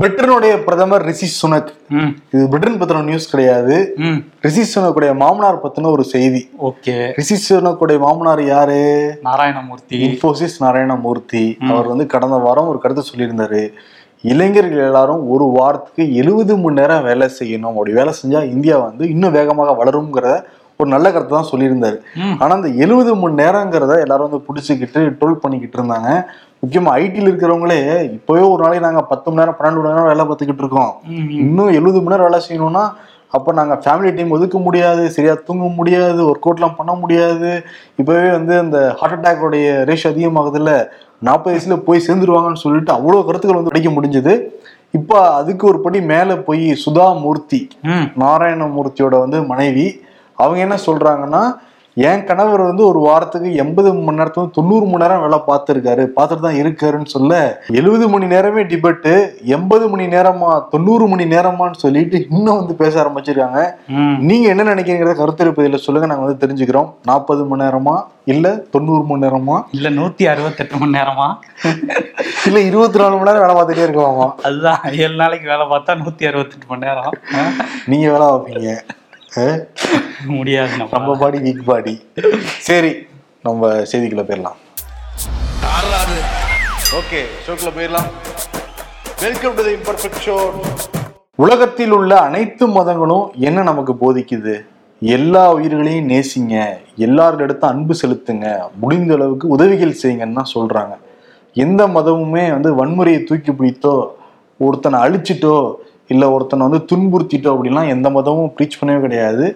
பிரிட்டனுடைய பிரதமர் ரிஷி சுனக். இது பிரிட்டன் பத்தின நியூஸ் கிடையாது. ரிஷி சுனக்குடைய மாமனார் பத்தின ஒரு செய்தி. ஓகே. ரிஷி சுனக்குடைய மாமனார் யாரு? நாராயணமூர்த்தி. இன்ஃபோசிஸ் நாராயணமூர்த்தி. அவர் வந்து கடந்த வாரம் ஒரு கருத்து சொல்லியிருந்தாரு. இளைஞர்கள் எல்லாரும் ஒரு வாரத்துக்கு எழுபது மணி நேரம் வேலை செய்யணும். அப்படி வேலை செஞ்சா இந்தியா வந்து இன்னும் வேகமாக வளருங்கிற ஒரு நல்ல கருத்தை தான் சொல்லியிருந்தாரு. ஆனா அந்த எழுபது மணி நேரங்கிறத எல்லாரும் வந்து பிடிச்சிக்கிட்டு ட்ரோல் பண்ணிக்கிட்டு இருந்தாங்க. முக்கியமா ஐடியில் இருக்கிறவங்களே இப்போவே ஒரு நாளைக்கு நாங்க பத்து மணி நேரம் பன்னெண்டு மணி நேரம் வேலை பார்த்துக்கிட்டு இருக்கோம். இன்னும் எழுபது மணி நேரம் வேலை செய்யணும்னா அப்போ நாங்கள் ஃபேமிலி டைம் ஒதுக்க முடியாது சரியா தூங்க முடியாது ஒர்க் அவுட்லாம் பண்ண முடியாது. இப்போவே வந்து அந்த ஹார்ட் அட்டாக்கோடைய ரேஷ் அதிகமாகுதுல்ல நாற்பது வயசுல போய் சேர்ந்துருவாங்கன்னு சொல்லிட்டு அவ்வளோ கருத்துக்கள் வந்து கிடைக்க முடிஞ்சது. இப்போ அதுக்கு ஒரு படி மேலே போய் சுதா மூர்த்தி நாராயணமூர்த்தியோட வந்து மனைவி அவங்க என்ன சொல்றாங்கன்னா என் கணவர் வந்து ஒரு வாரத்துக்கு எண்பது மணி நேரத்துல தொண்ணூறு மணி நேரம் வேலை பார்த்துருக்காரு. பார்த்துட்டு தான் இருக்காருன்னு சொல்ல எழுபது மணி நேரமே டிபேட்டு எண்பது மணி நேரமா தொண்ணூறு மணி நேரமான்னு சொல்லிட்டு இன்னும் வந்து பேச ஆரம்பிச்சிருக்காங்க. நீங்க என்ன நினைக்கிறீங்கிறத கருத்தரிப்பதில் சொல்லுங்க. நாங்க வந்து தெரிஞ்சுக்கிறோம். நாற்பது மணி நேரமா இல்ல தொண்ணூறு மணி நேரமா? இல்ல நூத்தி அறுபத்தெட்டு மணி நேரமா? இல்ல இருபத்தி நாலு மணி நேரம் வேலை பார்த்துட்டே இருக்கலாமா? அதுதான் ஏழு நாளைக்கு வேலை பார்த்தா நூத்தி அறுபத்தெட்டு மணி நேரம்? நீங்க வேலை பார்ப்பீங்க? முடியாது நம்ம. பாடி வீக் பாடி சரி நம்ம செய்திக்குள்ள போயிடலாம். ஓகே ஷோக்குள்ள போயிடலாம். Welcome to the imperfect show உலகத்தில் உள்ள அனைத்து மதங்களும் என்ன நமக்கு போதிக்குது? எல்லா உயிர்களையும் நேசிங்க. எல்லாரிடத்தும் அன்பு செலுத்துங்க. முடிந்த அளவுக்கு உதவிகள் செய்யுங்கன்னு தான் சொல்றாங்க. எந்த மதமுமே வந்து வன்முறையை தூக்கி பிடித்தோ ஒருத்தனை அழிச்சிட்டோ இல்லை ஒருத்தனை வந்து துன்புறுத்திட்டோம் அப்படிலாம் எந்த மதமும் ப்ரீச் பண்ணவே கிடையாது.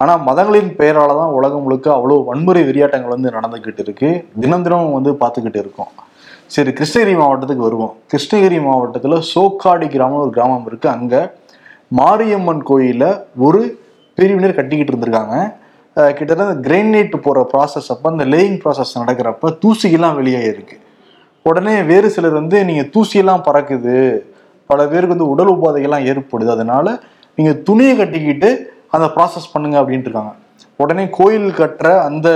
ஆனால் மதங்களின் பெயரால் தான் உலகம் முழுக்க அவ்வளோ வன்முறை வெறியாட்டங்கள் வந்து நடந்துக்கிட்டு இருக்கு. தினம் தினம் வந்து பார்த்துக்கிட்டு இருக்கோம். சரி கிருஷ்ணகிரி மாவட்டத்துக்கு வருவோம். கிருஷ்ணகிரி மாவட்டத்தில் சோக்காடி கிராமம் ஒரு கிராமம் இருக்குது அங்கே மாரியம்மன் கோயிலில் ஒரு பிரிவினர் கட்டிக்கிட்டு இருந்திருக்காங்க. கிட்டத்தட்ட கிரைனைட் போகிற ப்ராசஸ் அப்போ அந்த லேயிங் ப்ராசஸ் நடக்கிறப்ப தூசியெல்லாம் வெளியே உடனே வேறு சிலர் வந்து நீங்கள் தூசியெல்லாம் பறக்குது. பல பேருக்கு வந்து உடல் உபாதைகள்லாம் ஏற்படுது. அதனால நீங்கள் துணியை கட்டிக்கிட்டு அந்த ப்ராசஸ் பண்ணுங்க அப்படின்ட்டு இருக்காங்க. உடனே கோயில் கட்டுற அந்த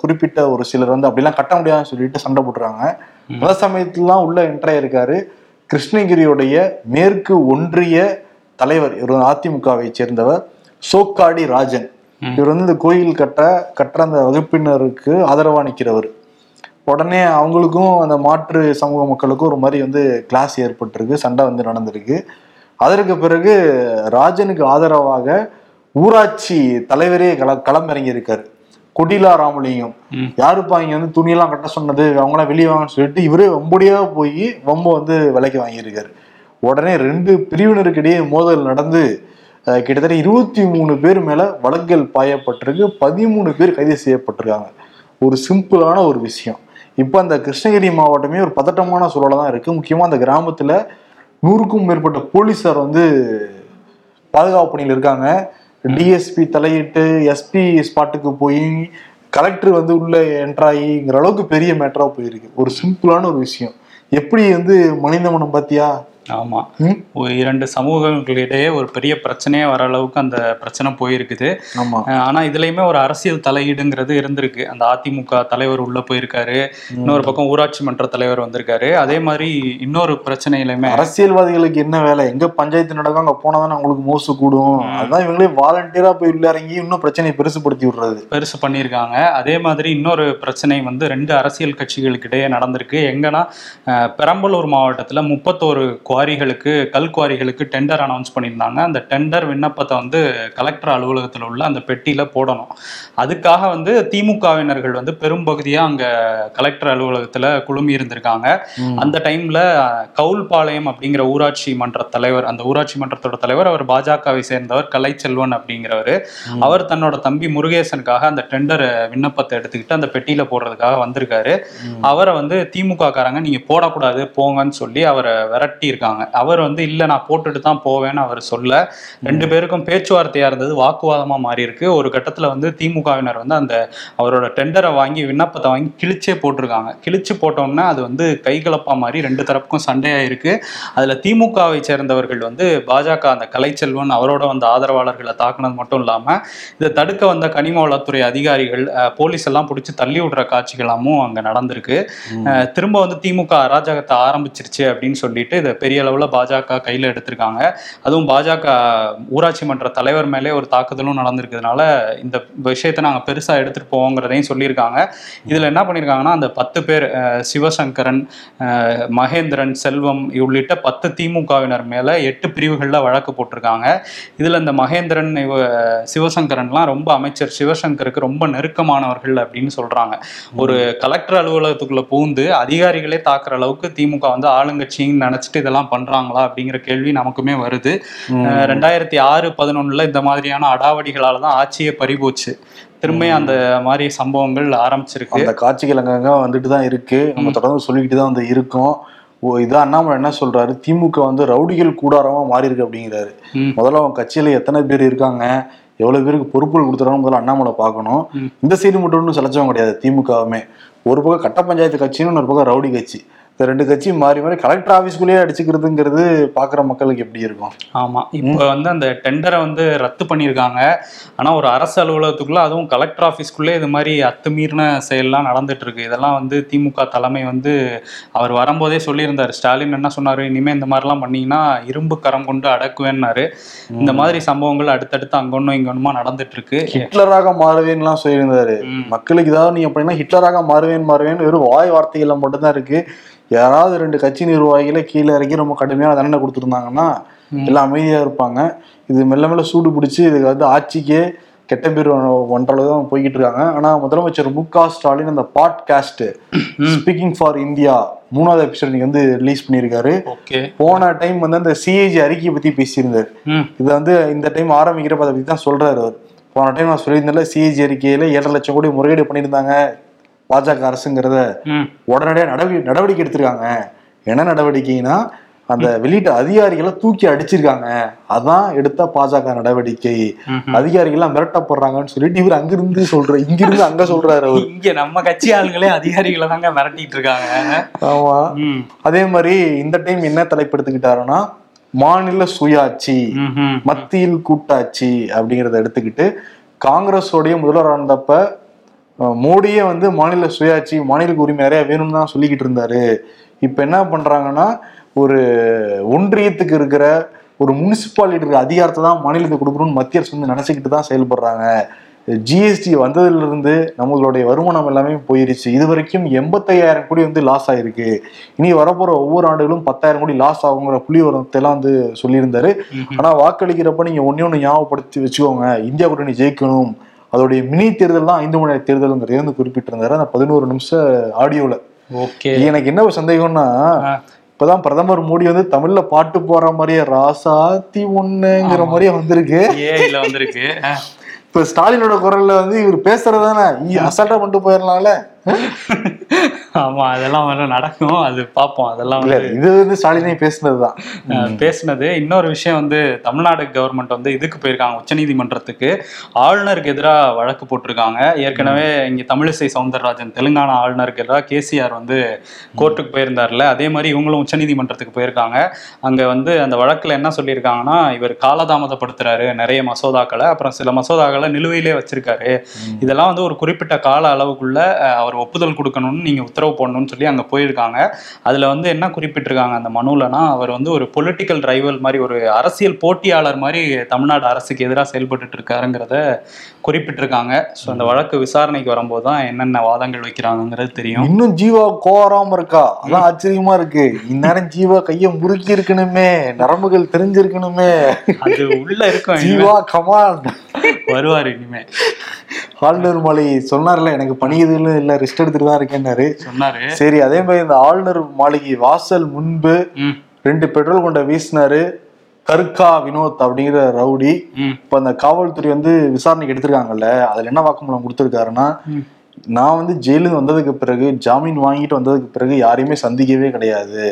குறிப்பிட்ட ஒரு சிலர் வந்து அப்படிலாம் கட்ட முடியாதுன்னு சொல்லிட்டு சண்டை போட்டுறாங்க. அந்த சமயத்துலாம் உள்ள என்ட்ராய் இருக்காரு. கிருஷ்ணகிரியுடைய மேற்கு ஒன்றிய தலைவர் இவர் அதிமுகவை சேர்ந்தவர் சோக்காடி ராஜன். இவர் வந்து இந்த கோயில் கட்ட கட்டுற அந்த வகுப்பினருக்கு ஆதரவா நிற்கிறவர் உடனே அவங்களுக்கும் அந்த மாற்று சமூக மக்களுக்கும் ஒரு மாதிரி வந்து கிளாஸ் ஏற்பட்டிருக்கு சண்டை வந்து நடந்திருக்கு. அதற்கு பிறகு ராஜனுக்கு ஆதரவாக ஊராட்சி தலைவரே கள களமிறங்கி இருக்காரு கொடிலா ராமலிங்கம். யாருப்பா இங்க வந்து துணியெல்லாம் கட்ட சொன்னது? அவங்களாம் வெளியே வாங்கன்னு சொல்லிட்டு இவரே வம்படியா போய் வம்ப வந்து விலைக்கு வாங்கியிருக்காரு. உடனே ரெண்டு பிரிவினருக்கு இடையே மோதல் நடந்து கிட்டத்தட்ட இருபத்தி மூணு பேர் மேல வழக்குகள் பாயப்பட்டிருக்கு. பதிமூணு பேர் கைது செய்யப்பட்டிருக்காங்க. ஒரு சிம்பிளான ஒரு விஷயம். இப்போ அந்த கிருஷ்ணகிரி மாவட்டமே ஒரு பதட்டமான சூழலாக தான் இருக்குது முக்கியமாக அந்த கிராமத்தில் நூறுக்கும் மேற்பட்ட போலீஸார் வந்து பாதுகாப்பு பணியில் இருக்காங்க. டிஎஸ்பி தலையிட்டு எஸ்பி ஸ்பாட்டுக்கு போய் கலெக்டர் வந்து உள்ளே என்ட்ராயிங்கிற அளவுக்கு பெரிய மேட்டராக போயிருக்கு. ஒரு சிம்பிளான ஒரு விஷயம். எப்படி வந்து மனித மனம் பார்த்தியா ஆமா. இரண்டு சமூகங்களிடையே ஒரு பெரிய பிரச்சனையே வர அளவுக்கு அந்த பிரச்சனை போயிருக்குது. ஆனா இதுலயுமே ஒரு அரசியல் தலையீடுங்கிறது இருந்திருக்கு. அந்த அதிமுக தலைவர் உள்ள போயிருக்காரு. இன்னொரு பக்கம் ஊராட்சி மன்ற தலைவர் வந்திருக்காரு. அதே மாதிரி இன்னொரு பிரச்சனையிலுமே அரசியல்வாதிகளுக்கு என்ன வேலை? எங்க பஞ்சாயத்து நடக்கும்? அங்க போனாதானே அவங்களுக்கு மோசு கூடும். அதான் இவங்களே வாலண்டியரா போய் உள்ள இறங்கி இன்னும் பிரச்சனையை பெருசுப்படுத்தி விடுறது. பெருசு பண்ணியிருக்காங்க. அதே மாதிரி இன்னொரு பிரச்சனை வந்து ரெண்டு அரசியல் கட்சிகளுக்கு இடையே நடந்திருக்கு. எங்கன்னா பெரம்பலூர் மாவட்டத்தில் முப்பத்தோரு குவாரிகளுக்கு கல் குவாரிகளுக்கு டெண்டர் அனௌன்ஸ் பண்ணியிருந்தாங்க. அந்த டெண்டர் விண்ணப்பத்தை வந்து கலெக்டர் அலுவலகத்தில் உள்ள அந்த பெட்டியில் போடணும். அதுக்காக வந்து திமுகவினர்கள் வந்து பெரும்பகுதியாக அங்கே கலெக்டர் அலுவலகத்தில் குழுமி இருந்திருக்காங்க. அந்த டைம்ல கவுல்பாளையம் அப்படிங்கிற ஊராட்சி மன்ற தலைவர் அந்த ஊராட்சி மன்றத்தோட தலைவர் அவர் பாஜகவை சேர்ந்தவர் கலைச்செல்வன் அப்படிங்கிறவர். அவர் தன்னோட தம்பி முருகேசனுக்காக அந்த டெண்டர் விண்ணப்பத்தை எடுத்துக்கிட்டு அந்த பெட்டியில போடுறதுக்காக வந்திருக்காரு. அவரை வந்து திமுக காரங்க நீங்க போடக்கூடாது போங்கன்னு சொல்லி அவரை விரட்டி இருக்காங்க அவர் வந்து இல்ல நான் போட்டுட்டு தான் போவேன்னு அவர் சொல்ல. ரெண்டு பேருக்கும் பேச்சுவார்த்தையா இருந்தது. வாக்குவாதமா மாறி இருக்கு. ஒரு கட்டத்துல வந்து திமுகவினர் வந்து அந்த அவரோட டெண்டரை வாங்கி விண்ணப்பத்தை வாங்கி கிழிச்சே போட்டிருக்காங்க. கிழிச்சு போட்டோம்னா அது வந்து கைகலப்பா மாதிரி ரெண்டு தரப்புக்கும் சண்டையா இருக்கு. அதுல திமுகவை சேர்ந்தவர்கள் வந்து பாஜக அந்த கலைச்செல்வன் அவரோட வந்த ஆதரவாளர்களை தாக்குனது மட்டும் இல்லாம இதை தடுக்க வந்த கனிம வளத்துறை அதிகாரிகள் போலீஸ் எல்லாம் பிடிச்சி தள்ளி விடுற காட்சிகளாமும் அங்க நடந்திருக்கு. திரும்ப வந்து திமுக அராஜகத்தை ஆரம்பிச்சிருச்சு அப்படின்னு சொல்லிட்டு இதை பெரிய பெரிய அளவில் பாஜக கையில் எடுத்திருக்காங்க. அதுவும் பாஜக ஊராட்சி மன்ற தலைவர் மேலே ஒரு தாக்குதலும் நடந்திருக்கிறதுனால இந்த விஷயத்தை நாங்கள் பெருசாக எடுத்துகிட்டு போவோங்கிறதையும் சொல்லியிருக்காங்க. இதில் என்ன பண்ணியிருக்காங்கன்னா அந்த பத்து பேர் சிவசங்கரன் மகேந்திரன் செல்வம் உள்ளிட்ட பத்து திமுகவினர் மேலே எட்டு பிரிவுகளில் வழக்கு போட்டிருக்காங்க. இதில் இந்த மகேந்திரன் இவ சிவசங்கரன்லாம் ரொம்ப அமைச்சர் சிவசங்கருக்கு ரொம்ப நெருக்கமானவர்கள் அப்படின்னு சொல்கிறாங்க ஒரு கலெக்டர் அலுவலகத்துக்குள்ளே பூந்து அதிகாரிகளே தாக்குற அளவுக்கு திமுக வந்து ஆளுங்கட்சின்னு நினச்சிட்டு இதெல்லாம் பண்ணுறாங்களா அப்படிங்கிற கேள்வி நமக்குமே வருது. ரெண்டாயிரத்தி ஆறு பதினொன்றில் இந்த மாதிரியான அடாவடிகளால் தான் ஆட்சியே பறிபோச்சு. திரும்ப அந்த மாதிரி சம்பவங்கள் ஆரம்பிச்சிருக்கு. அந்த காட்சிகள் அங்கங்க வந்துட்டு தான் இருக்கு. நம்ம தொடர்ந்து சொல்லிக்கிட்டு தான் வந்து இருக்கோம். ஓ இதான் அண்ணாமலை என்ன சொல்றாரு? திமுக வந்து ரவுடிகள் கூடாரமா மாறி இருக்கு அப்படிங்கிறாரு. முதல்ல அவங்க கட்சியில எத்தனை பேர் இருக்காங்க? எவ்வளவு பேருக்கு பொறுப்புகள் கொடுத்துறாங்க முதல்ல அண்ணாமலை பார்க்கணும். இந்த சைடு மட்டும் ஒன்றும் செலச்சவங்க கிடையாது திமுகவுமே. ஒரு பக்கம் கட்ட பஞ்சாயத்து கட்சின்னு இன்னொரு பக்கம் ரவுடி கட்சி. இந்த ரெண்டு கட்சியும் மாறி மாறி கலெக்டர் ஆபீஸ்க்குள்ளேயே அடிச்சுக்கிறதுங்கிறது பாக்குற மக்களுக்கு எப்படி இருக்கும்? ஆமா. இப்போ வந்து அந்த டெண்டரை வந்து ரத்து பண்ணியிருக்காங்க. ஆனா ஒரு அரசு அலுவலகத்துக்குள்ள அதுவும் கலெக்டர் ஆஃபீஸ்க்குள்ளே இது மாதிரி அத்துமீறின செயல்லாம் நடந்துட்டு இருக்கு இதெல்லாம் வந்து திமுக தலைமை வந்து அவர் வரும்போதே சொல்லியிருந்தார். ஸ்டாலின் என்ன சொன்னாரு? இனிமே இந்த மாதிரிலாம் பண்ணீங்கன்னா இரும்பு கரம் கொண்டு அடக்குவேன்னாரு. இந்த மாதிரி சம்பவங்கள் அடுத்தடுத்து அங்கொன்னும் இங்கொன்னுமா நடந்துட்டு இருக்கு ஹிட்லராக மாறுவேன்லாம் சொல்லியிருந்தாரு. மக்களுக்கு ஏதாவது நீ அப்படின்னா ஹிட்லராக மாறுவேன் மாறுவேன் வெறும் வாய் வார்த்தைகள்ல மட்டும்தான் இருக்கு. யாராவது ரெண்டு கட்சி நிர்வாகிகளை கீழே இறக்கி ரொம்ப கடுமையான தண்டனை கொடுத்துருந்தாங்கன்னா எல்லாம் அமைதியா இருப்பாங்க. இது மெல்ல மெல்ல சூடு பிடிச்சி இதுக்கு வந்து ஆட்சிக்கே கெட்ட பேர் ஒன்றளவு தான் போய்கிட்டு இருக்காங்க. ஆனா முதலமைச்சர் மு க ஸ்டாலின் அந்த பாட்காஸ்ட் ஸ்பீக்கிங் ஃபார் இந்தியா மூணாவது எபிசோட் நீங்க வந்து ரிலீஸ் பண்ணியிருக்காரு. போன டைம் வந்து அந்த சிஏஜி அறிக்கையை பத்தி பேசியிருந்தாரு. இது வந்து இந்த டைம் ஆரம்பிக்கிறப்ப அதை பத்தி தான் சொல்றாரு அவர். போன டைம் நான் சொல்லியிருந்தேன்ல சிஏஜி அறிக்கையில ஏழரை லட்சம் கோடி முறையீடு பண்ணியிருந்தாங்க. பாஜக அரசுங்கிறத உடனடியாக நடவடிக்கை நடவடிக்கை எடுத்திருக்காங்க. என்ன நடவடிக்கைனா அந்த வெளியிட்ட அதிகாரிகளை தூக்கி அடிச்சிருக்காங்க. அதான் எடுத்த பாஜக நடவடிக்கை. ம்ஹும். அதிகாரிகள்லாம் மிரட்டப்படுறாங்கன்னு சொல்லிட்டு இவர் அங்கிருந்து சொல்ற இங்கிருந்து அங்க சொல்றாரு அவர். இங்க நம்ம கட்சி ஆளுங்களே அதிகாரிகளை தாங்க மிரட்டிட்டு இருக்காங்க. ஆமா. அதே மாதிரி இந்த டைம் என்ன தலைப்பு எடுத்துக்கிட்டாருன்னா மாநில சுயாட்சி. மத்தியில் கூட்டாட்சி அப்படிங்கிறத எடுத்துக்கிட்டு காங்கிரஸோடைய முதல்வர் இருந்தப்ப மோடியே வந்து மாநில சுயாட்சி மாநில உரிமை நிறைய வேணும்னு தான் சொல்லிக்கிட்டு இருந்தாரு. இப்ப என்ன பண்றாங்கன்னா ஒரு ஒன்றியத்துக்கு இருக்கிற ஒரு முனிசிபாலிட்டி இருக்கிற அதிகாரத்தை தான் மாநிலத்துக்கு கொடுக்கணும்னு மத்திய அரசு வந்து நினைச்சுக்கிட்டு தான் செயல்படுறாங்க. ஜிஎஸ்டி வந்ததுல இருந்து நம்மளுடைய வருமானம் எல்லாமே போயிருச்சு. இது வரைக்கும் எண்பத்தையாயிரம் கோடி வந்து லாஸ் ஆயிருக்கு. இனி வரப்போற ஒவ்வொரு ஆண்டுகளும் பத்தாயிரம் கோடி லாஸ் ஆகுங்கிற புள்ளி எல்லாம் வந்து சொல்லியிருந்தாரு. ஆனா வாக்களிக்கிறப்ப நீங்க ஒண்ணே ஒண்ணு ஞாபகப்படுத்தி வச்சுக்கோங்க. இந்தியா கூட்டணி ஜெயிக்கணும். அதோடைய மினி தேர்தல் தான் ஐந்து மணி நேர தேர்தலுங்கிறத. வந்து குறிப்பிட்டிருந்தாரு. அந்த பதினோரு நிமிஷம் ஆடியோல. ஓகே. எனக்கு என்ன ஒரு சந்தேகம்னா. இப்பதான் பிரதமர் மோடி வந்து தமிழ்ல பாட்டு போற மாதிரியே ராசாத்தி ஒண்ணுங்கிற மாதிரியே வந்திருக்கு. வந்திருக்கு. இப்ப ஸ்டாலினோட குரல்ல வந்து இவர் பேசுறதானே? அசால்ட்டா பண்ணிட்டு போயிடலாம்ல ஆமா அதெல்லாம் வந்து நடக்கும். அது பார்ப்போம். அதெல்லாம் இது வந்து ஸ்டாலினே பேசுனதுதான். பேசுனது. இன்னொரு விஷயம் வந்து தமிழ்நாடு கவர்மெண்ட் வந்து இதுக்கு போயிருக்காங்க உச்சநீதிமன்றத்துக்கு. ஆளுநருக்கு எதிராக வழக்கு போட்டிருக்காங்க. ஏற்கனவே இங்க தமிழிசை சவுந்தரராஜன் தெலுங்கானா ஆளுநருக்கு எதிராக கேசிஆர் வந்து கோர்ட்டுக்கு போயிருந்தார்ல அதே மாதிரி இவங்களும் உச்சநீதிமன்றத்துக்கு போயிருக்காங்க. அங்க வந்து அந்த வழக்குல என்ன சொல்லியிருக்காங்கன்னா இவர் காலதாமதப்படுத்துறாரு நிறைய மசோதாக்களை. அப்புறம் சில மசோதாக்களை நிலுவையிலே வச்சிருக்காரு. இதெல்லாம் வந்து ஒரு குறிப்பிட்ட கால அளவுக்குள்ள அவர் ஒப்புதல் கொடுக்கணும்னு நீங்க உத்தரவு போடணும்னு சொல்லி அங்க போயிருக்காங்க. அதுல வந்து என்ன குறிப்பிட்டிருக்காங்க அந்த மனுலனா அவர் வந்து ஒரு பொலிட்டிக்கல் ரைவல் மாதிரி ஒரு அரசியல் போட்டியாளர் மாதிரி தமிழ்நாடு அரசுக்கு எதிராக செயல்பட்டுட்டு இருக்காருங்கிறத குறிப்பிட்டிருக்காங்க. ஸோ அந்த வழக்கு விசாரணைக்கு வரும்போது தான் என்னென்ன வாதங்கள் வைக்கிறாங்கங்கிறது தெரியும். இன்னும் ஜீவா கோராம இருக்கா? அதான் ஆச்சரியமா இருக்கு. இந்நேரம் ஜீவா கைய முறுக்கி இருக்கணுமே நரம்புகள் தெரிஞ்சிருக்கணுமே. அது உள்ள இருக்கும். ஜீவா கமான் வருவாரு இனிமே. ஆளுநர் மாலை சொன்னார்ல எனக்கு பணி எதுவும் இல்ல ரெஸ்ட் எடுத்துட்டு தான் இருக்கேன்னாரு. சொன்னாரு. சரி அதே மாதிரி இந்த ஆளுநர் மாளிகை வாசல் முன்பு ரெண்டு பெட்ரோல் கொண்ட வீசினாரு கருக்கா வினோத் அப்படிங்கிற ரவுடி. இப்ப அந்த காவல்துறை வந்து விசாரணைக்கு எடுத்திருக்காங்கல்ல அதுல என்ன வாக்குமூலம் கொடுத்திருக்காருன்னா. நான் வந்து ஜெயிலுக்கு வந்ததுக்கு பிறகு ஜாமீன் வாங்கிட்டு வந்ததுக்கு பிறகு யாரையுமே சந்திக்கவே கிடையாது.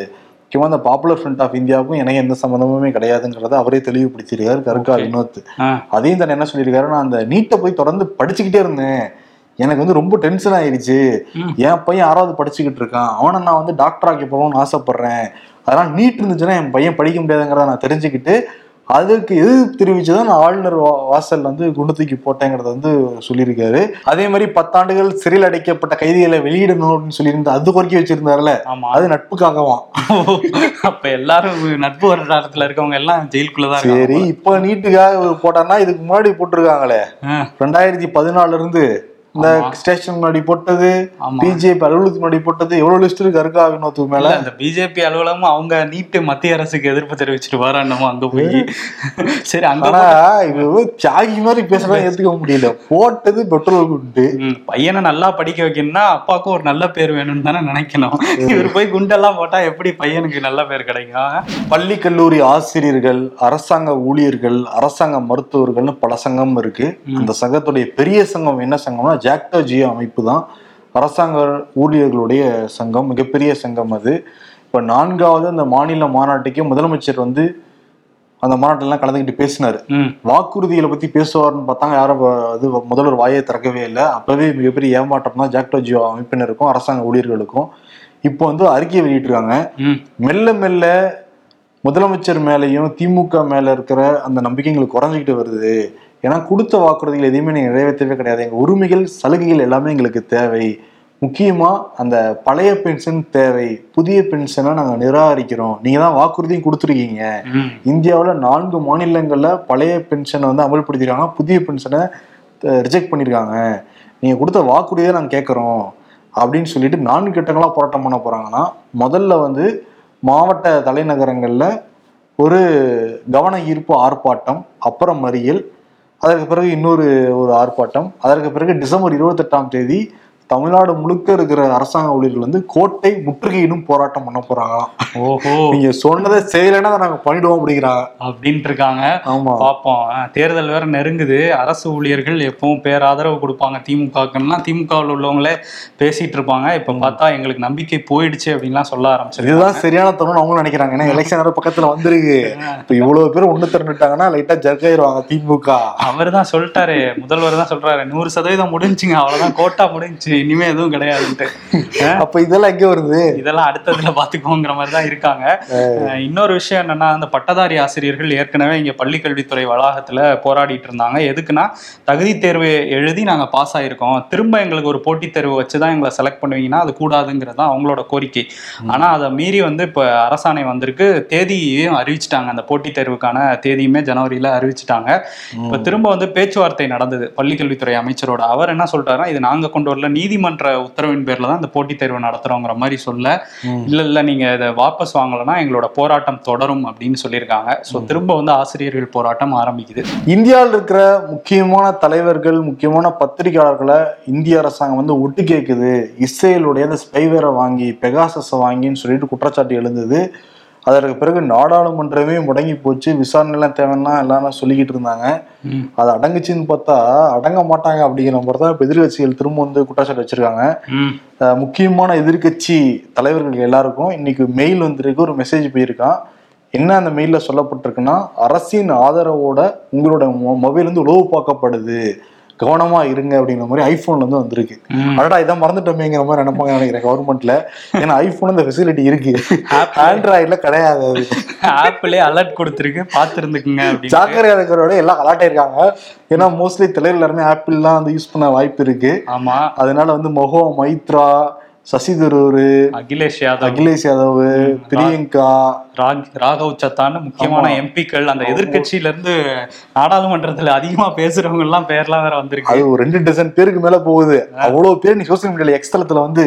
முக்கியமா அந்த பாப்புலர் ஃப்ரண்ட் ஆஃப் இந்தியாவுக்கும் எனக்கு எந்த சம்மந்தமுமே கிடையாதுங்கிறத அவரே தெளிவுபடுத்தியிருக்காரு. கருக்கா. வினோத். அதையும் தானே என்ன சொல்லியிருக்காரு நான் அந்த நீட்டை போய் தொடர்ந்து படிச்சுக்கிட்டே இருந்தேன். எனக்கு வந்து ரொம்ப டென்ஷன் ஆயிருச்சு. ம். என் பையன் ஆறாவது படிச்சுக்கிட்டு இருக்கான். அவனை நான் வந்து டாக்டர் ஆக்கி போகணும்னு ஆசைப்படுறேன். அதனால நீட் இருந்துச்சுன்னா என் பையன் படிக்க முடியாதுங்கிறத நான் தெரிஞ்சுக்கிட்டு அதுக்கு எதிர்ப்பு தெரிவிச்சுதான் நான் ஆளுநர் வாசல் வந்து குண்டு தூக்கி போட்டேங்கிறத வந்து சொல்லியிருக்காரு. அதே மாதிரி பத்தாண்டுகள் சிறையில் அடைக்கப்பட்ட கைதிகளை வெளியிடணும் அப்படின்னு சொல்லியிருந்த அது கோரிக்கை வச்சிருந்தாருல ஆமா. அது நட்புக்காகவாம். அப்ப எல்லாரும் நட்பு வட்டாரத்துல இருக்கவங்க எல்லாம் ஜெயிலுக்குள்ளதான் சரி இப்ப நீட்டுக்காக போட்டான்னா இதுக்கு முன்னாடி போட்டிருக்காங்களே. ரெண்டாயிரத்தி பதினாலுல இருந்து இந்த. ஸ்டேஷன் முன்னாடி போட்டது பிஜேபி அலுவலகத்துக்கு முன்னாடி போட்டது எவ்வளவு லிஸ்ட் இருக்கு அருக்கா வினோத்துக்கு மேல? இந்த பிஜேபி அலுவலகமும் அவங்க நீட்டு மத்திய அரசுக்கு எதிர்ப்பு தெரிவிச்சிட்டு வரானமோ அங்க போய்? சரி அங்க இவ தியாகி மாதிரி பேசுறதா ஏத்துக்க முடியல. போட்டது பெட்ரோல் குண்டு. பையனை நல்லா படிக்க வைக்கணும்னா அப்பாவுக்கும் ஒரு நல்ல பேர் வேணும்னு தானே நினைக்கணும். இவர் போய் குண்டெல்லாம் போட்டா எப்படி பையனுக்கு நல்ல பேர் கிடைக்கும்? பள்ளி கல்லூரி ஆசிரியர்கள் அரசாங்க ஊழியர்கள் அரசாங்க மருத்துவர்கள்னு பல சங்கம் இருக்கு. அந்த சங்கத்துடைய பெரிய சங்கம் என்ன சங்கம்னா ஜாக்டோ ஜியோ அமைப்பு தான். அரசாங்க ஊழியர்களுடைய சங்கம் மிகப்பெரிய சங்கம் அது. இப்ப நான்காவது அந்த மாநில மாநாட்டுக்கே முதலமைச்சர் வந்து அந்த மாநாட்டிலாம் கலந்துக்கிட்டு பேசினாரு. வாக்குறுதிகளை பத்தி பேசுவார்னு பார்த்தாங்க. யாரும் அது முதல்வர் வாயை திறக்கவே இல்லை. அப்பவே மிகப்பெரிய ஏமாற்றம் தான் ஜாக்டோ ஜியோ அமைப்பினருக்கும் அரசாங்க ஊழியர்களுக்கும். இப்போ வந்து அறிக்கை வெளியிட்டிருக்காங்க. மெல்ல மெல்ல முதலமைச்சர் மேலேயும் திமுக மேல இருக்கிற அந்த நம்பிக்கைகள் குறைஞ்சிக்கிட்டு வருது. ஏன்னா கொடுத்த வாக்குறுதிகள் எதையுமே நீங்க நிறைவேற்றவே கிடையாது. எங்க உரிமைகள் சலுகைகள் எல்லாமே எங்களுக்கு தேவை. முக்கியமா அந்த பழைய பென்ஷன் தேவை. புதிய பென்ஷனை நாங்க நிராகரிக்கிறோம். நீங்க தான் வாக்குறுதியும் கொடுத்துருக்கீங்க. இந்தியாவுல நான்கு மாநிலங்கள்ல பழைய பென்ஷனை வந்து அமல்படுத்திருக்காங்க. புதிய பென்ஷனை ரிஜெக்ட் பண்ணியிருக்காங்க நீங்க கொடுத்த வாக்குறுதியை நாங்க கேட்குறோம். அப்படின்னு சொல்லிட்டு நான்கு கட்டங்களா போராட்டம் பண்ண போறாங்கன்னா முதல்ல வந்து மாவட்ட தலைநகரங்கள்ல ஒரு கவன ஈர்ப்பு ஆர்ப்பாட்டம் அப்புறம் மறியல் அதற்கு பிறகு இன்னொரு ஒரு ஆர்ப்பாட்டம். அதற்கு பிறகு டிசம்பர் இருபத்தெட்டாம் தேதி தமிழ்நாடு முழுக்க இருக்கிற அரசாங்க ஊழியர்கள் வந்து கோட்டை முற்றுகையிடும் போராட்டம் பண்ண போறாங்களாம் ஓஹோ. நீங்க சொன்னதை செய்யலைன்னா அதை நாங்க பண்ணிடுவோம் அப்படிங்கிறாங்க. அப்படின்ட்டு இருக்காங்க ஆமா பார்ப்போம் தேர்தல் வேற நெருங்குது. அரசு ஊழியர்கள் எப்பவும் பேராதரவு கொடுப்பாங்க திமுகக்குன்னா. திமுகவில் உள்ளவங்களே பேசிட்டு இருப்பாங்க இப்ப பார்த்தா எங்களுக்கு நம்பிக்கை போயிடுச்சு அப்படின்லாம் சொல்ல ஆரம்பிச்சிருக்காங்க. இதுதான் சரியான தருணம் அவங்களும் நினைக்கிறாங்க. ஏன்னா எலெக்ஷன் வேற பக்கத்துல வந்துருக்கு. இப்ப இவ்வளவு பேர் ஒண்ணு திரண்டுட்டாங்கன்னா லைட்டா ஜர்க் ஆயிருவாங்க திமுக. அவர் தான் சொல்லிட்டாரு. முதல்வர் தான் சொல்றாரு. நூறு சதவீதம் முடிஞ்சுங்க. அவ்வளவுதான். கோட்டா முடிஞ்சுச்சு. இனிமே எதுவும் கிடையாதுன்ட்டு. அப்ப இதெல்லாம் எங்க வருது? இதெல்லாம் அடுத்ததுல பாத்துக்கோங்கிற மாதிரி தான் இருக்காங்க இன்னொரு விஷயம் என்னன்னா அந்த பட்டதாரி ஆசிரியர்கள் ஏற்கனவே இங்க பள்ளிக்கல்வித்துறை வளாகத்துல போராடிட்டு இருந்தாங்க. எதுக்குன்னா தகுதி தேர்வு எழுதி நாங்க பாஸ் ஆயிருக்கோம். திரும்ப எங்களுக்கு ஒரு போட்டித் தேர்வு வச்சுதான் எங்களை செலக்ட் பண்ணுவீங்கன்னா அது கூடாதுங்கிறது தான் அவங்களோட கோரிக்கை. ஆனா அதை மீறி வந்து இப்ப அரசாணை வந்திருக்கு. தேதியையும் அறிவிச்சிட்டாங்க. அந்த போட்டித் தேர்வுக்கான தேதியுமே ஜனவரியில அறிவிச்சிட்டாங்க. இப்ப திரும்ப வந்து பேச்சுவார்த்தை நடந்தது. பள்ளிக்கல்வித்துறை அமைச்சரோட. அவர் என்ன சொல்றாருன்னா இது நாங்க கொண்டு வரல நீதிமன்ற உத்தரவின் பேர்ல தான் இந்த போட்டித் தேர்வு நடத்துறோங்கிற மாதிரி சொல்ல. இல்ல இல்ல நீங்க இதை வாபஸ் வாங்கலைன்னா எங்களோட போராட்டம் தொடரும் அப்படின்னு சொல்லியிருக்காங்க. ஸோ திரும்ப வந்து ஆசிரியர்கள் போராட்டம் ஆரம்பிக்குது. இந்தியாவில் இருக்கிற முக்கியமான தலைவர்கள் முக்கியமான பத்திரிகையாளர்களை இந்திய அரசாங்கம் வந்து ஒட்டு கேட்குது இஸ்ரேலுடைய அந்த ஸ்பைவேரை வாங்கி பெகாசஸை வாங்கின்னு சொல்லிட்டு குற்றச்சாட்டு எழுந்தது. அதற்கு பிறகு நாடாளுமன்றமே முடங்கி போச்சு. விசாரணைலாம் தேவைன்னா எல்லாரும் சொல்லிக்கிட்டு இருந்தாங்க. அது அடங்குச்சுன்னு பார்த்தா அடங்க மாட்டாங்க அப்படிங்கிற மாதிரி தான் இப்போ எதிர்கட்சிகள் திரும்ப வந்து குற்றச்சாட்டு வச்சிருக்காங்க. முக்கியமான எதிர்க்கட்சி தலைவர்கள் எல்லாருக்கும் இன்னைக்கு மெயில் வந்திருக்கு. ஒரு மெசேஜ் போயிருக்கான். என்ன அந்த மெயிலில் சொல்லப்பட்டிருக்குன்னா அரசின் ஆதரவோட உங்களோட மொபைல் வந்து உளவு பார்க்கப்படுது. கவனமா இருங்க அப்படிங்கிற மாதிரி ஐபோன்ல இருந்து வந்திருக்கு. அடடா இதான் மறந்துட்டோமேங்கிற மாதிரி நினைப்பாங்க நினைக்கிறேன் கவர்மெண்ட்ல ஏன்னா ஐபோன் இந்த ஃபெசிலிட்டி இருக்கு. ஆண்ட்ராய்டுல கிடையாது அது. ஆப்பிளே அலர்ட் கொடுத்துருக்கு. பார்த்துருந்துக்குங்க ஜாக்கிரதையா இருக்கிறோட எல்லாம் அலாட் இருக்காங்க ஏன்னா மோஸ்ட்லி தலைவர் எல்லாருமே ஆப்பிள்லாம் வந்து யூஸ் பண்ண வாய்ப்பு இருக்கு. ஆமா. அதனால வந்து மொஹோ மைத்ரா சசி தரூர் அகிலேஷ் யாதவ் அகிலேஷ் யாதவ் பிரியங்கா ராக் ராகவ் சத்தான்னு முக்கியமான. எம்பிக்கள் அந்த எதிர்க்கட்சியில இருந்து நாடாளுமன்றத்துல அதிகமா பேசுறவங்க எல்லாம் பேர்லாம் வேற வந்திருக்கு. அது ஒரு ரெண்டு டசன் பேருக்கு மேல போகுது. அவ்வளவு பேர் நீ சோசியல் மீடியால எக்ஸ்தலத்துல வந்து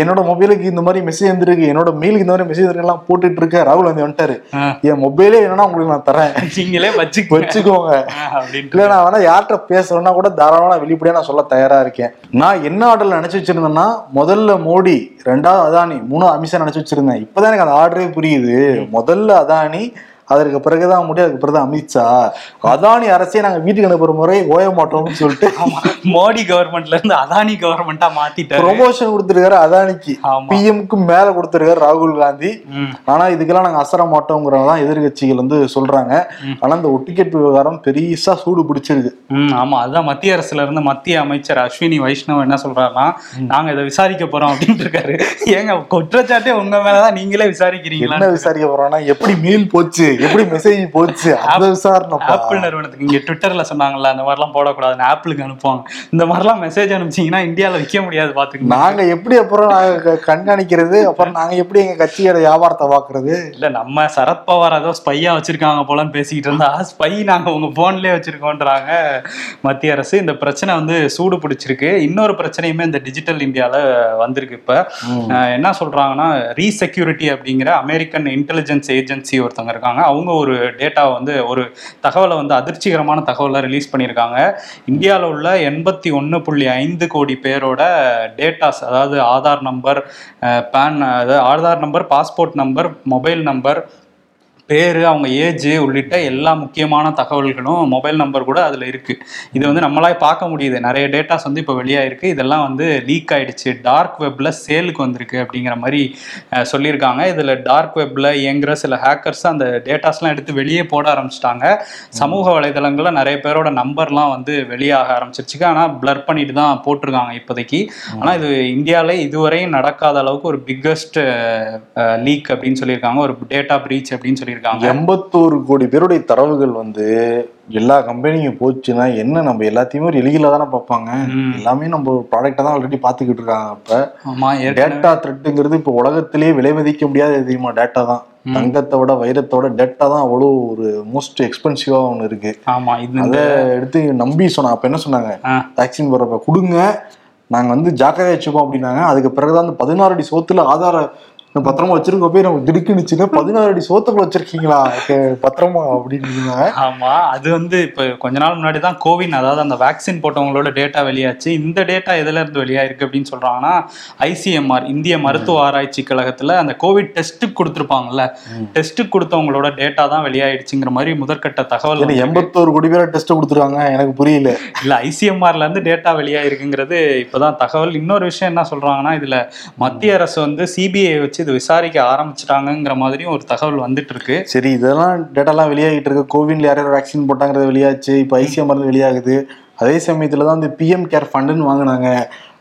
என்னோட மொபைலுக்கு இந்த மாதிரி மெசேஜ் வந்திருக்கு என்னோட மெயிலுக்கு இந்த மாதிரி மெசேஜ் எல்லாம் போட்டுட்டு இருக்க. ராகுல் வந்து வந்துட்டாரு. என் மொபைலே என்னன்னா உங்களுக்கு நான் தரேன். நீங்களே வச்சுக்கோ வச்சுக்கோங்க. இல்ல நான் வேணா யார்கிட்ட பேசுறேன்னா கூட தாராளமா வெளிப்படையா நான் சொல்ல தயாரா இருக்கேன். நான் என்ன ஆர்டர்ல நினைச்சு வச்சிருந்தேன்னா முதல்ல மோடி ரெண்டாவது அதானி மூணாவது அமித்ஷா நினைச்சு வச்சிருந்தேன். இப்பதான் எனக்கு அந்த ஆர்டரே புரியுது. முதல்ல அதானி அதற்கு பிறகுதான் மோடி அதுக்கு பிறகு அமித்ஷா. அதானி அரசே நாங்க வீட்டுக்கு அனுப்புற முறை ஓய மாட்டோம்னு சொல்லிட்டு மோடி கவர்மெண்ட்ல இருந்து அதானி கவர்மெண்டா மாத்திட்டாரு. ப்ரொமோஷன் கொடுத்திருக்காரு அதானிக்கு. பிஎம்க்கு மேல கொடுத்திருக்காரு ராகுல் காந்தி. ஆனா இதுக்கெல்லாம் நாங்க அசர மாட்டோங்கிறதான் எதிர்கட்சிகள் வந்து சொல்றாங்க. ஆனா இந்த ஒட்டிக்கெட் விவகாரம் பெரியசா சூடு பிடிச்சிருக்கு. ஆமா. அதுதான் மத்திய அரசுல இருந்து மத்திய அமைச்சர் அஸ்வினி வைஷ்ணவ் என்ன சொல்றாருன்னா நாங்க இதை விசாரிக்க போறோம் அப்படின்ட்டு இருக்காரு. ஏங்க குற்றச்சாட்டே உங்க மேலதான் நீங்களே விசாரிக்கிறீங்களா என்ன விசாரிக்க போறோம்னா எப்படி மெயில் போச்சு? எப்படி மெசேஜ் போச்சு? அந்த விசாரணப்பா? ஆப்பிள் நிறுவனத்துக்கு இங்க ட்விட்டர்ல சொன்னாங்கல்ல அந்த மாதிரிலாம் போடக்கூடாதுன்னு ஆப்பிளுக்கு அனுப்புவாங்க. இந்த மாதிரிலாம் மெசேஜ் அனுப்பிச்சீங்கன்னா இந்தியால விற்க முடியாது பாத்துக்கோங்க. நாங்க எப்படி அப்புறம் கண்காணிக்கிறது? அப்புறம் நாங்க எப்படி எங்க கட்சியோட வியாபாரத்தை பாக்குறது இல்ல நம்ம சரத்பவார் ஏதோ ஸ்பையா வச்சிருக்காங்க போலன்னு பேசிக்கிட்டு இருந்தா ஸ்பை நாங்க உங்க போன்லயே வச்சிருக்கோன்றாங்க மத்திய அரசு. இந்த பிரச்சனை வந்து சூடு பிடிச்சிருக்கு. இன்னொரு பிரச்சனையுமே இந்த டிஜிட்டல் இந்தியால வந்திருக்கு இப்ப. என்ன சொல்றாங்கன்னா ரீசெக்யூரிட்டி அப்படிங்கிற அமெரிக்கன் இன்டெலிஜென்ஸ் ஏஜென்சி ஒருத்தவங்க இருக்காங்க. அவங்க ஒரு டேட்டாவை வந்து ஒரு தகவலை வந்து அதிர்ச்சிகரமான தகவலை ரிலீஸ் பண்ணியிருக்காங்க. இந்தியாவில் உள்ள எண்பத்தி ஒன்று புள்ளி ஐந்து கோடி பேரோட டேட்டாஸ் அதாவது ஆதார் நம்பர் பேன் அதாவது Aadhaar number passport number mobile number பேர் அவங்க ஏஜ் உள்ளிட்ட எல்லா முக்கியமான தகவல்களும் மொபைல் நம்பர் கூட அதில் இருக்குது இது வந்து நம்மளால் பார்க்க முடியுது. நிறைய டேட்டாஸ் வந்து இப்போ வெளியாகிருக்கு இதெல்லாம் வந்து லீக் ஆகிடுச்சு டார்க் வெப்பில் சேலுக்கு வந்திருக்கு அப்படிங்கிற மாதிரி சொல்லியிருக்காங்க. இதில் டார்க் வெப்பில் இயங்குகிற சில ஹேக்கர்ஸ் அந்த டேட்டாஸ்லாம் எடுத்து வெளியே போட ஆரம்பிச்சிட்டாங்க. சமூக வலைதளங்களில் நிறைய பேரோட நம்பர்லாம் வந்து வெளியாக ஆரம்பிச்சிருச்சு ஆனால் பிளர் பண்ணிட்டு தான் போட்டிருக்காங்க இப்போதைக்கு. ஆனால் இது இந்தியாவில் இதுவரையும் நடக்காத அளவுக்கு ஒரு பிக்கஸ்ட் லீக் அப்படின்னு சொல்லியிருக்காங்க. ஒரு டேட்டா பிரீச் அப்படின்னு சொல்லியிருக்காங்க. எண்பத்தோரு கோடி பேருடைய தரவுகள் வந்து எல்லா கம்பெனியும் போச்சுன்னா என்ன நம்ம எல்லாத்தையுமே ஒரு எளியில தானே பார்ப்பாங்க. எல்லாமே நம்ம ப்ராடக்ட்டை தான் ஆல்ரெடி பார்த்துக்கிட்டு இருக்காங்க அப்ப. டேட்டா த்ரெட்டுங்கிறது இப்போ உலகத்திலேயே விலை மதிக்க முடியாத தெரியுமா டேட்டா தான். தங்கத்தை விட வைரத்தை விட டேட்டா தான் அவ்வளோ ஒரு மோஸ்ட் எக்ஸ்பென்சிவா ஒன்று இருக்கு. ஆமா இது அதை எடுத்து நம்பி சொன்னா அப்ப என்ன சொன்னாங்க. வேக்சின் போடுறப்ப கொடுங்க நாங்க வந்து ஜாக்கிரதை வச்சுக்கோம் அப்படின்னாங்க. அதுக்கு பிறகுதான் அந்த பதினாறு அடி சோத்துல ஆதார பத்திரமா வச்சிருக்க போய் நம்ம திடுக்குனுச்சுன்னா பதினாறு அடி சோத்துக்குள்ள வச்சிருக்கீங்களா? பத்திரமா அப்படின்னு ஆமா அது வந்து இப்ப கொஞ்ச நாள் முன்னாடி தான் கோவின் அதாவது அந்த வேக்சின் போட்டவங்களோட டேட்டா வெளியாச்சு. இந்த டேட்டா எதுல இருந்து வெளியாயிருக்கு அப்படின்னு சொல்றாங்கன்னா ஐசிஎம்ஆர் இந்திய மருத்துவ ஆராய்ச்சி கழகத்துல அந்த கோவிட் டெஸ்ட்டுக்கு கொடுத்துருப்பாங்கல்ல. டெஸ்ட்டுக்கு கொடுத்தவங்களோட டேட்டா தான் வெளியாயிடுச்சுங்கிற மாதிரி முதற்கட்ட தகவல். எண்பத்தோரு கோடி பேரை டெஸ்ட் கொடுத்துருக்காங்க? எனக்கு புரியல. இல்ல ஐசிஎம்ஆர்ல இருந்து டேட்டா வெளியாயிருக்குங்கிறது இப்பதான் தகவல். இன்னொரு விஷயம் என்ன சொல்றாங்கன்னா இதுல மத்திய அரசு வந்து சிபிஐ வச்சு இது விசாரிக்க ஆரம்பிச்சிட்டாங்கங்கிற மாதிரியும் ஒரு தகவல் வந்துட்டு இருக்கு சரி இதெல்லாம் டேட்டாலாம் வெளியாகிட்டு இருக்கு. கோவின்ல யார் யார் வேக்சின் போட்டாங்கிறது வெளியாச்சு. இப்போ ஐசிஎம் மருந்து வெளியாகுது. அதே சமயத்துல தான் இந்த பிஎம் கேர் ஃபண்டுன்னு வாங்கினாங்க.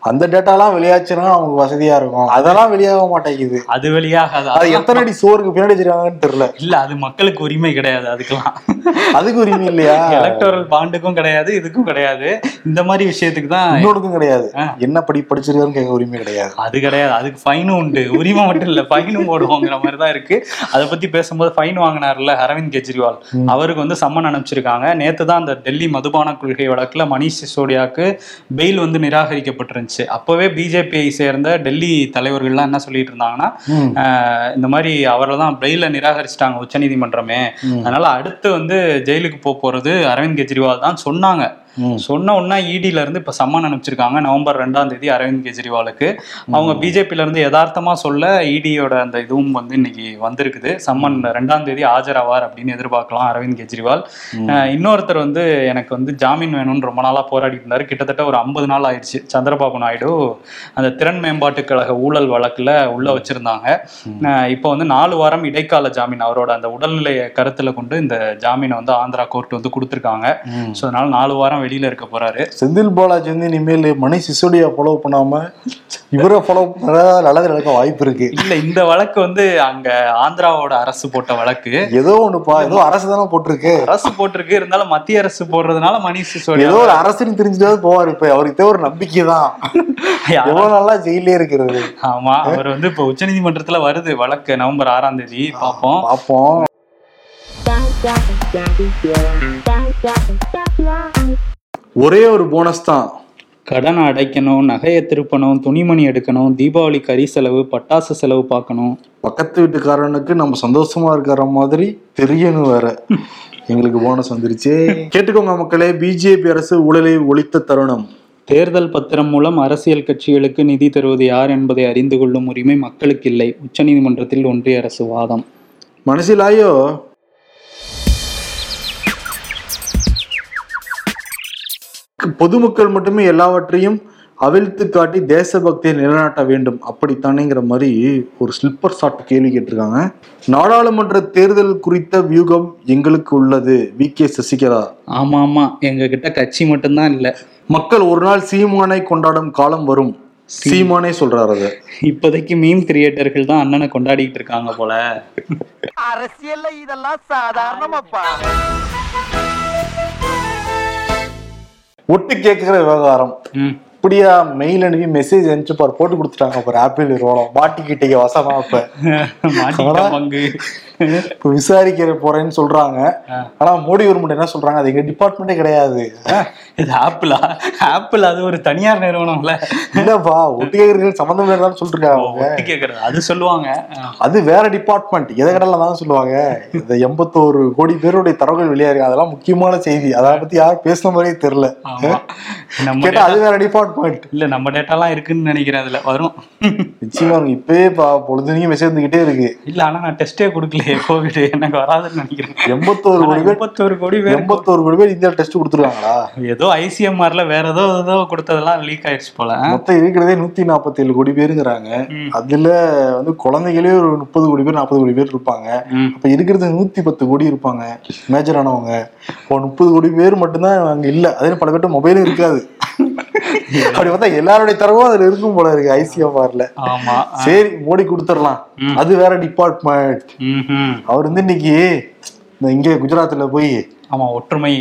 அந்த டேட்டாலாம் வெளியாச்சுன்னா நமக்கு வசதியா இருக்கும். அதெல்லாம் வெளியாக மாட்டேங்குது. அது வெளியாகாது? அது எத்தனை அடி சோறுக்கு பின்னாடி வச்சிருக்காங்கன்னு தெரியல. இல்ல அது மக்களுக்கு உரிமை கிடையாது அதுக்கெல்லாம். அதுக்கு உரிமை இல்லையா? எலக்டோரல் பாண்டுக்கும் கிடையாது இதுக்கும் கிடையாது. இந்த மாதிரி விஷயத்துக்கு தான் இன்னொருக்கும் கிடையாது. என்ன படி படிச்சிருக்காருன்னு கேட்க உரிமை கிடையாது. அது கிடையாது. அதுக்கு ஃபைனும் உண்டு. உரிமை மட்டும் இல்ல ஃபைனும் போடுவோங்கிற மாதிரி தான் இருக்கு. அதை பத்தி பேசும்போது ஃபைன் வாங்கினார்ல அரவிந்த் கெஜ்ரிவால். அவருக்கு வந்து சம்மன் அனுப்பிச்சிருக்காங்க. நேத்து தான் அந்த டெல்லி மதுபான கொள்கை வழக்குல மணிஷ் சிசோடியாக்கு பெயில் வந்து நிராகரிக்கப்பட்டிருந்துச்சு. அப்பவே பிஜேபியை சேர்ந்த டெல்லி தலைவர்கள்லாம் என்ன சொல்லிட்டு இருந்தாங்கன்னா இந்த மாதிரி அவரை தான் பெயில நிராகரிச்சிட்டாங்க உச்சநீதிமன்றமே. அதனால அடுத்து வந்து ஜெயிலுக்கு போக போறது அரவிந்த் கெஜ்ரிவால் தான் சொன்னாங்க. சொன்ன உடனே இடில இருந்து இப்ப சம்மன் அனுப்பிச்சிருக்காங்க. நவம்பர் ரெண்டாம் தேதி அரவிந்த் கெஜ்ரிவாலுக்கு. அவங்க பிஜேபில இருந்து யதார்த்தமா சொல்ல இடியோட அந்த இதுவும் வந்து இன்னைக்கு வந்திருக்குது. சம்மன் ரெண்டாம் தேதி ஆஜராவார் அப்படின்னு எதிர்பார்க்கலாம் அரவிந்த் கெஜ்ரிவால். இன்னொருத்தர் வந்து எனக்கு வந்து ஜாமீன் வேணும்னு ரொம்ப நாளா போராடிட்டு இருந்தாரு. கிட்டத்தட்ட ஒரு ஐம்பது நாள் ஆயிடுச்சு. சந்திரபாபு நாயுடு அந்த திறன் மேம்பாட்டு கழக ஊழல் வழக்குல உள்ள வச்சிருந்தாங்க. இப்போ வந்து நாலு வாரம் இடைக்கால ஜாமீன். அவரோட அந்த உடல்நிலையை கருத்துல கொண்டு இந்த ஜாமீனை வந்து ஆந்திரா கோர்ட் வந்து கொடுத்துருக்காங்க. ஸோ அதனால நாலு வாரம் வெளியில இருக்க போறாரு செந்தில் பாலாஜி வந்து இனிமேல் மணி சிசோடியா ஃபாலோ பண்ணாம இவரை ஃபாலோ பண்ணா நல்லது நடக்க வாய்ப்பு இருக்கு இல்ல இந்த வழக்கு வந்து அங்க ஆந்திராவோட அரசு போட்ட வழக்கு ஏதோ ஒண்ணுப்பா ஏதோ அரசு தானே போட்டிருக்கு அரசு போட்டிருக்கு இருந்தாலும் மத்திய அரசு போடுறதுனால மணிஷ் சிசோடியா ஏதோ ஒரு அரசுன்னு தெரிஞ்சுட்டாவது போவார் இப்ப அவருக்கு ஒரு நம்பிக்கை தான் எவ்வளவு நாளா ஜெயிலே இருக்கிறது ஆமா அவர் வந்து இப்போ உச்சநீதிமன்றத்துல வருது வழக்கு நவம்பர் ஆறாம் தேதி பார்ப்போம் பார்ப்போம் ஒரே ஒரு போனஸ் தான். கடனை அடைக்கணும் நகையை திருப்பணும் துணிமணி எடுக்கணும் தீபாவளி கறி செலவு பட்டாசு செலவு பார்க்கணும். பக்கத்து வீட்டுக்காரனுக்கு நம்ம சந்தோஷமா இருக்கிற மாதிரி தெரியணும் வேற. எங்களுக்கு போனஸ் வந்துருச்சு. கேட்டுக்கோங்க மக்களே பிஜேபி அரசு ஊழலை ஒழித்த தருணம். தேர்தல் பத்திரம் மூலம் அரசியல் கட்சிகளுக்கு நிதி தருவது யார் என்பதை அறிந்து கொள்ளும் உரிமை மக்களுக்கு இல்லை. உச்சநீதிமன்றத்தில் ஒன்றிய அரசு வாதம். மனசிலாயோ பொதுமக்கள் மட்டுமே எல்லாவற்றையும் அவிழ்த்து காட்டி தேசபக்தியை நிலைநாட்ட வேண்டும். அப்படித்தானேங்கிற மாதிரி ஒரு ஸ்லிப்பர் ஷாட் கேள்வி கேட்டிருக்காங்க. நாடாளுமன்ற தேர்தல் குறித்த வியூகம் எங்களுக்கு உள்ளது. வி. கே. சசிகலா. ஆமா ஆமா. எங்க கிட்ட கட்சி மட்டும்தான் இல்ல. மக்கள் ஒரு நாள் சீமானை கொண்டாடும் காலம் வரும். சீமானே சொல்றாரு அது. இப்போதைக்கு மீம் கிரியேட்டர்கள் தான் அண்ணனை கொண்டாடிட்டு இருக்காங்க போல. அரசியல்ல இதெல்லாம் சாதாரணமாப்பா. ஒட்டு கேட்கிற விவகாரம். ம். இப்படியா மெயில் அனுப்பி மெசேஜ் அனுப்பிச்சு பாரு போட்டு கொடுத்துட்டாங்க. பாரு ஆப்பிள் நிறுவனம் மாட்டிக்கிட்டீங்க வசமா இப்ப. விசாரிக்கிற போறேன்னு சொல்றாங்க. ஆனா மோடி கவர்மெண்ட் என்ன சொல்றாங்க? அது எங்க டிபார்ட்மெண்ட்டே கிடையாது. இது ஆப்பிளா ஆப்பிள் அது ஒரு தனியார் நிறுவனம்ல. இல்லப்பா ஒட்டு கேட்கறது சம்பந்தம் இல்லைன்னு கேக்குறது. அது சொல்லுவாங்க. அது வேற டிபார்ட்மெண்ட் எதை கடல தான் சொல்லுவாங்க. இந்த எண்பத்தோரு கோடி பேருடைய தரவுகள் வெளியாயிருக்கு. அதெல்லாம் முக்கியமான செய்தி. அதை பத்தி யாரும் பேசின மாதிரியே தெரியல. கேட்டா அது வேற டிபார்ட்மெண்ட் இல்ல நம்ம டேட்டாலாம் இருக்குன்னு நினைக்கிறேன் அதுல. வரும். நிச்சயமா பா பொழுதுனையும் மெசேஜ் வந்துகிட்டே இருக்கு. இல்ல ஆனா நான் டெஸ்டே கொடுக்கலையே கோவிட் எனக்கு வராதுன்னு நினைக்கிறேன். எண்பத்தோரு கோடி பேர் எண்பத்தோரு கோடி பேர் எண்பத்தோரு கோடி பேர் இந்தியா டெஸ்ட் கொடுத்துருக்காங்களா? ஏதோ ஐசிஎம்ஆர்ல வேற ஏதோ ஏதோ கொடுத்ததெல்லாம் லீக் ஆயிடுச்சு போல. மொத்தம் இருக்கிறதே நூத்தி நாற்பத்தி ஏழு கோடி பேருங்கிறாங்க. அதுல வந்து குழந்தைகளே ஒரு முப்பது கோடி பேர் நாற்பது கோடி பேர் இருப்பாங்க. அப்ப இருக்கிறது நூத்தி பத்து கோடி இருப்பாங்க. மேஜர் ஆனவங்க. இப்போ முப்பது கோடி பேர் மட்டும்தான் அங்க இல்ல. அதே பல பேர்ட்ட மொபைலும் இருக்காது. அப்படி பார்த்தா எல்லாருடைய தரவும் அதுல இருக்கும் போல இருக்கு ஐசிஎம்ஆர்ல ஆமா. சரி மோடி கொடுத்துடலாம். அது வேற டிபார்ட்மெண்ட். அவர் வந்து இன்னைக்கு இங்க குஜராத்ல போய் ஆமா ஒற்றுமை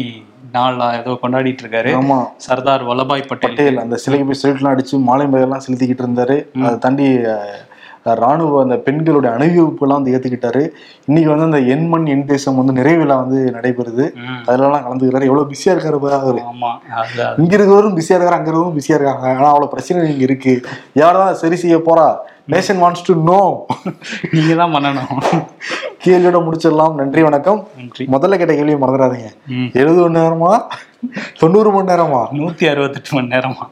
நாள் ஏதோ கொண்டாடிட்டு இருக்காரு. ஆமா. சர்தார் வல்லபாய் பட்டேல் அந்த சிலைக்கு போய் செலுட்லாம் அடிச்சு மாலை மலர்லாம் செலுத்திக்கிட்டு இருந்தாரு. அதை தாண்டி ராணுவ அந்த பெண்களுடைய அணிவகுப்பு எல்லாம் வந்து ஏத்துக்கிட்டாரு. இன்னைக்கு வந்து அந்த எண் மண் எண் தேசம் வந்து நிறைவிழா வந்து நடைபெறுது. ம். அதுல எல்லாம் கலந்துக்கிறாரு. எவ்வளவு பிஸியா இருக்காரு பாரு அவரு. இங்க இருக்கிறவரும் பிஸியா இருக்காரு அங்க இருக்கிறவரும் பிஸியா இருக்காங்க. ஆனா அவ்வளவு பிரச்சனை இங்க இருக்கு. யாரதான் சரி செய்ய போறா? நேஷன் வாண்ட்ஸ் டு நோ நீங்க தான் பண்ணணும். கேள்வியோட முடிச்சிடலாம். நன்றி வணக்கம். நன்றி. முதல்ல கேட்ட கேள்வியை மறந்துடாதீங்க. எழுபது மணி நேரமா? தொண்ணூறு மணி நேரமா? நூத்தி அறுபத்தெட்டு மணி நேரமா?